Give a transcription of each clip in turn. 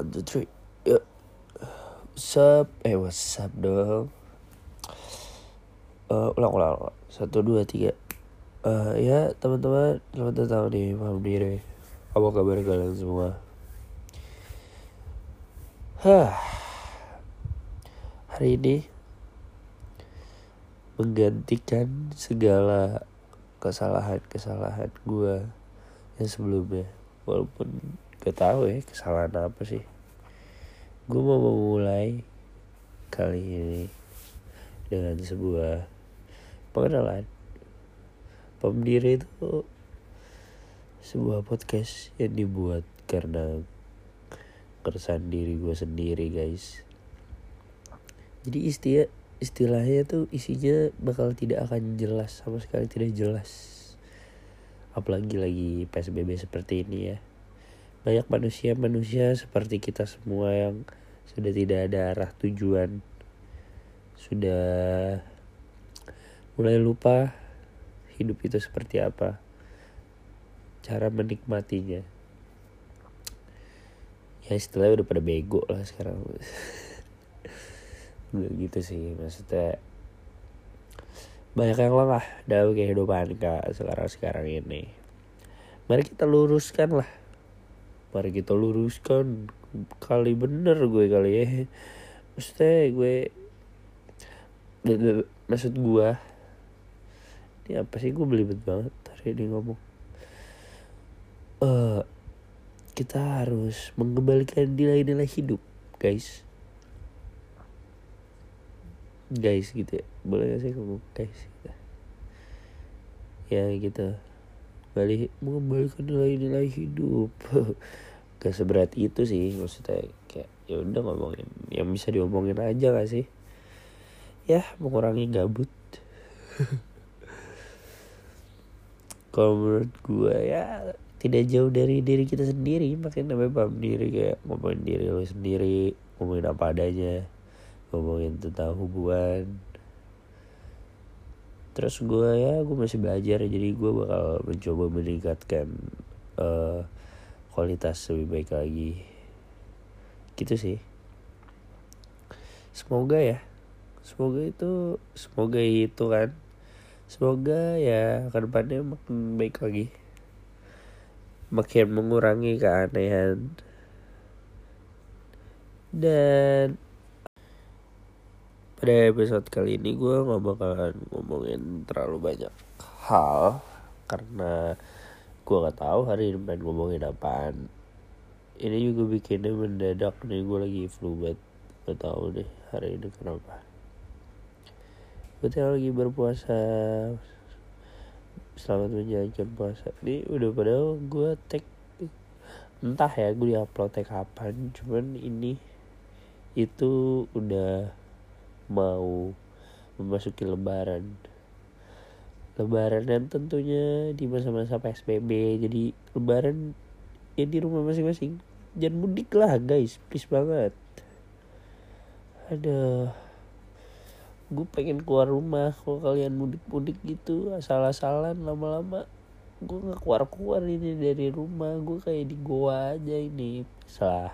One, two, three. Yuk. What's up? Eh, what's up dong? Eh, ulang, ulang, ulang. Satu, dua, tiga. Eh, ya, teman-teman, selamat datang di Paham Diri. Apa kabar kalian semua? Hah. Hari ini menggantikan segala kesalahan-kesalahan gue yang sebelumnya. Walaupun gak tahu ya kesalahan apa sih. Gue mau memulai kali ini dengan sebuah pengenalan. Pemdiri itu sebuah podcast yang dibuat karena keresahan diri gue sendiri guys. Jadi istilah istilahnya tuh isinya bakal tidak akan jelas sama sekali tidak jelas. Apalagi lagi PSBB seperti ini ya banyak manusia-manusia seperti kita semua yang sudah tidak ada arah tujuan. Sudah mulai lupa hidup itu seperti apa. Cara menikmatinya. Ya istilahnya udah pada bego lah sekarang. Gak gitu sih maksudnya banyak yang lengah dalam kehidupan kak sekarang sekarang ini. Mari kita luruskan lah mari kita luruskan. Kali bener gue kali ya. Maksudnya gue maksud gue ini apa sih? Gue belibet banget hari ini ngomong. Uh, kita harus mengembalikan nilai-nilai hidup guys. Guys gitu ya. Boleh gak sih ngomong guys? Ya gitu balik mengembalikan nilai-nilai hidup. Gak seberat itu sih maksudnya kayak ya udah ngomongin yang bisa diomongin aja gak sih? Ya mengurangi gabut. Kalau menurut gue ya tidak jauh dari diri kita sendiri. Makanya namanya paham diri kayak ngomongin diri lo sendiri ngomongin apa adanya ngomongin tentang hubungan terus gue ya gue masih belajar. Jadi gue bakal mencoba meningkatkan uh, kualitas lebih baik lagi. Gitu sih. Semoga ya. Semoga itu semoga itu kan. Semoga ya ke depannya makin baik lagi. Makin mengurangi keanehan. Dan pada episode kali ini gue gak bakalan ngomongin terlalu banyak hal karena gue gak tahu hari ini pengen ngomongin apaan. Ini juga bikinnya mendadak nih gue lagi flu banget. Gak tahu deh hari ini kenapa. Gue lagi berpuasa. Selamat menjalankan puasa. Ini udah padahal gue tag entah ya gue diupload tag kapan cuman ini itu udah mau memasuki lebaran. Lebaran dan tentunya di masa-masa PSBB jadi lebaran ya di rumah masing-masing. Jangan mudik lah guys. Please banget. Ada gue pengen keluar rumah kalau kalian mudik-mudik gitu. Asal-asalan lama-lama gue nggak keluar-keluar ini dari rumah. Gue kayak di goa aja ini. Salah.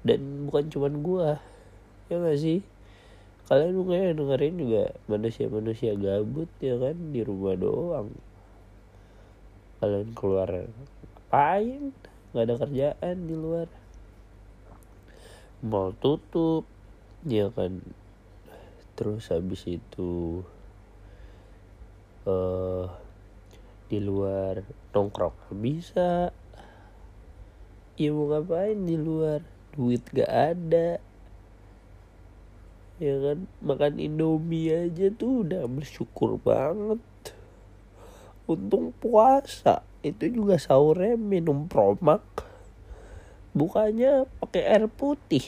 Dan bukan cuman gue ya gak sih kalian mungkin dengerin juga manusia-manusia gabut ya kan? Di rumah doang. Kalian keluar ngapain? Nggak ada kerjaan di luar. Mau tutup ya kan? Terus habis itu uh, di luar nongkrong bisa. Ya mau ngapain di luar? Duit gak ada ya kan? Makan indomie aja tuh udah bersyukur banget. Untung puasa. Itu juga sahurnya minum promak bukannya pakai air putih.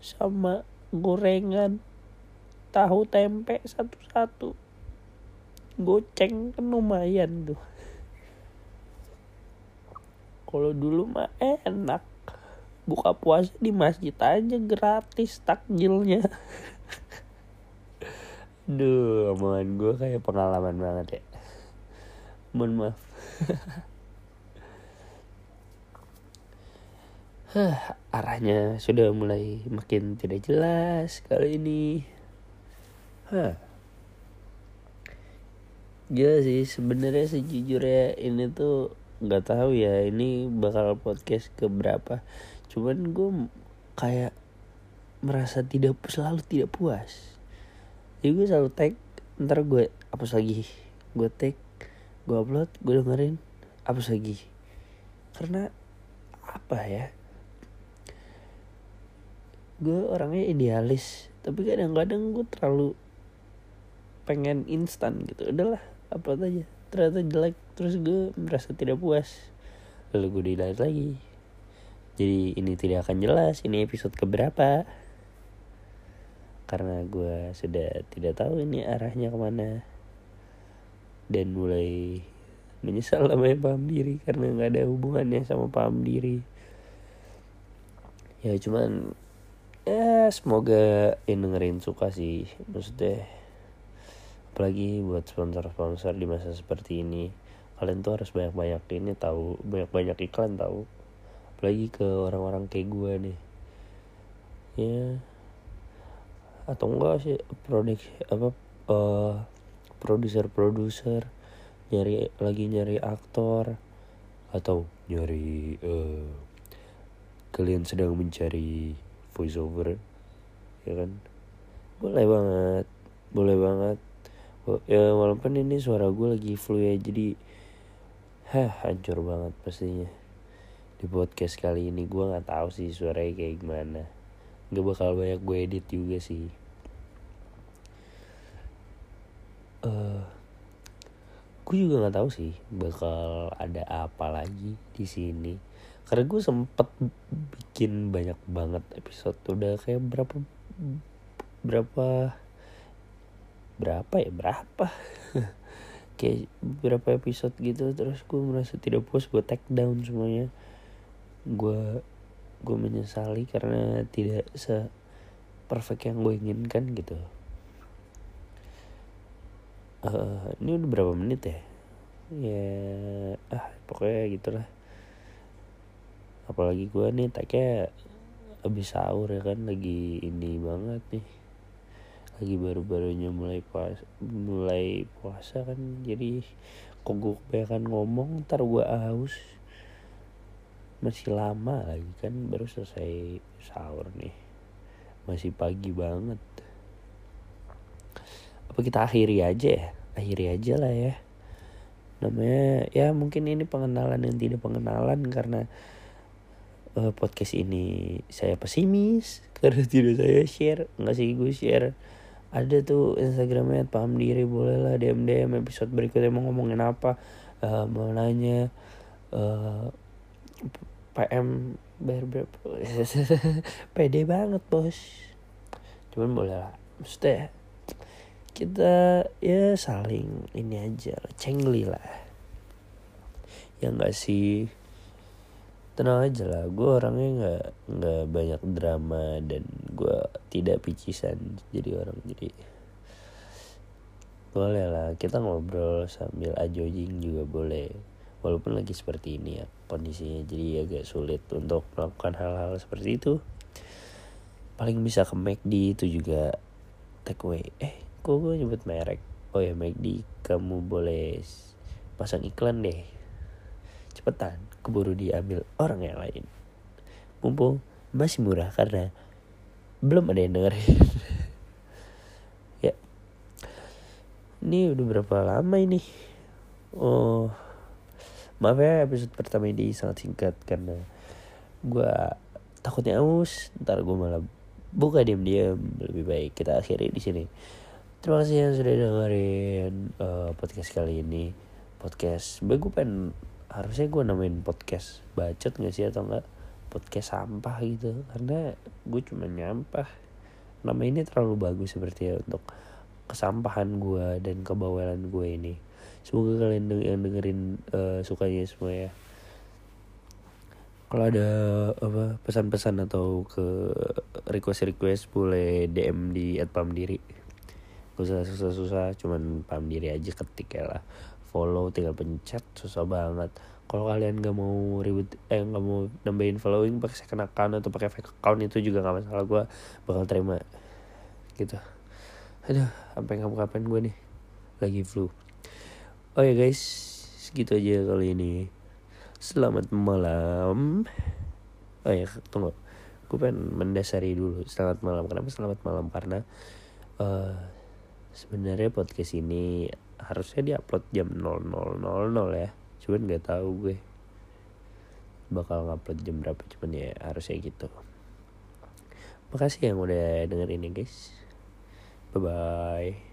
Sama gorengan. Tahu tempe satu-satu. Goceng kan lumayan tuh. Kalau dulu mah enak buka puasa di masjid aja gratis takjilnya Duh, omongan gue kayak pengalaman banget ya. Mohon maaf. Arahnya sudah mulai makin tidak jelas kali ini. Hah. Gila sih sebenarnya sejujurnya ini tuh nggak tahu ya ini bakal podcast ke berapa. Cuman gue kayak merasa tidak selalu tidak puas. Jadi gue selalu tag ntar gue hapus lagi. Gue tag, gue upload, gue dengerin, hapus lagi. Karena apa ya? gue orangnya idealis tapi kadang-kadang gue terlalu pengen instan gitu udahlah apa aja ternyata jelek terus gue merasa tidak puas lalu gue delete lagi jadi ini tidak akan jelas ini episode keberapa. Karena gue sudah tidak tahu ini arahnya ke mana. Dan mulai menyesal namanya paham diri karena nggak ada hubungannya sama paham diri. Ya cuman ya semoga yang dengerin suka sih. Maksudnya apalagi buat sponsor-sponsor di masa seperti ini. Kalian tuh harus banyak-banyak ini tahu banyak-banyak iklan tahu apalagi ke orang-orang kayak gue nih ya. Atau enggak sih produk apa uh, produser-produser nyari lagi nyari aktor atau nyari uh, kalian sedang mencari voice over ya kan? Boleh banget boleh banget. Ya walaupun ini suara gue lagi flu ya jadi hah hancur banget pastinya di podcast kali ini. Gue nggak tahu sih suaranya kayak gimana. Nggak bakal banyak gue edit juga sih. Uh, gue juga nggak tahu sih bakal ada apa lagi di sini. Karena gue sempet bikin banyak banget episode. Udah kayak berapa berapa berapa ya? Berapa? Kayak berapa episode gitu. Terus gue merasa tidak puas gue take down semuanya gue gue menyesali karena tidak se perfect yang gue inginkan gitu. Uh, ini udah berapa menit ya? Ya ah pokoknya gitulah. Apalagi gue nih tagnya abis sahur ya kan lagi ini banget nih. Lagi baru-barunya mulai puasa mulai puasa kan jadi kok gue kebanyakan ngomong ntar gue haus masih lama lagi kan baru selesai sahur nih. Masih pagi banget. Apa kita akhiri aja ya? Akhiri aja lah ya. Namanya ya mungkin ini pengenalan yang tidak pengenalan karena uh, podcast ini saya pesimis karena tidak saya share. Nggak sih gue share. Ada tuh instagramnya paham diri boleh lah dm dm episode berikutnya mau ngomongin apa. Uh, mau nanya uh, pm bayar berapa? Pede banget bos. Cuman boleh lah. Maksudnya kita ya saling ini aja cengli lah. Ya enggak sih? Tenang aja lah. Gue orangnya nggak nggak banyak drama dan gue tidak picisan jadi orang. Jadi boleh lah. Kita ngobrol sambil ajojing juga boleh walaupun lagi seperti ini ya kondisinya jadi agak sulit untuk melakukan hal-hal seperti itu. Paling bisa ke McD itu juga take away. Eh kok gue nyebut merek? Oh ya McD kamu boleh pasang iklan deh. Cepetan keburu diambil orang yang lain. Mumpung masih murah karena belum ada yang dengerin. Ya. Ini udah berapa lama ini? Oh maaf ya episode pertama ini sangat singkat karena gue takutnya aus. Ntar gue malah buka diam-diam lebih baik kita akhiri di sini. Terima kasih yang sudah dengerin uh, podcast kali ini. Podcast gue pengen harusnya gue namain podcast bacot gak sih atau enggak podcast sampah gitu karena gue cuma nyampah. Nama ini terlalu bagus seperti ya untuk kesampahan gue dan kebawalan gue ini semoga kalian yang dengerin uh, sukanya semua ya. Kalau ada apa pesan-pesan atau ke request-request boleh DM di @pamdiri. Gak usah susah-susah cuman pam diri aja ketik ya lah. Follow tinggal pencet susah banget. Kalau kalian gak mau ribut eh gak mau nambahin following pakai second account atau pakai fake account itu juga gak masalah gue bakal terima. Gitu. Aduh sampai kapan-kapan gue nih? Lagi flu oh ya guys. Segitu aja kali ini. Selamat malam. Oh ya tunggu. Gue pengen mendasari dulu. Selamat malam. Kenapa selamat malam? Karena uh, sebenarnya podcast ini harusnya diupload jam 00.00 ya. Cuman nggak tahu gue bakal ngupload jam berapa. Cuman ya harusnya gitu. Makasih yang udah denger ini guys. Bye bye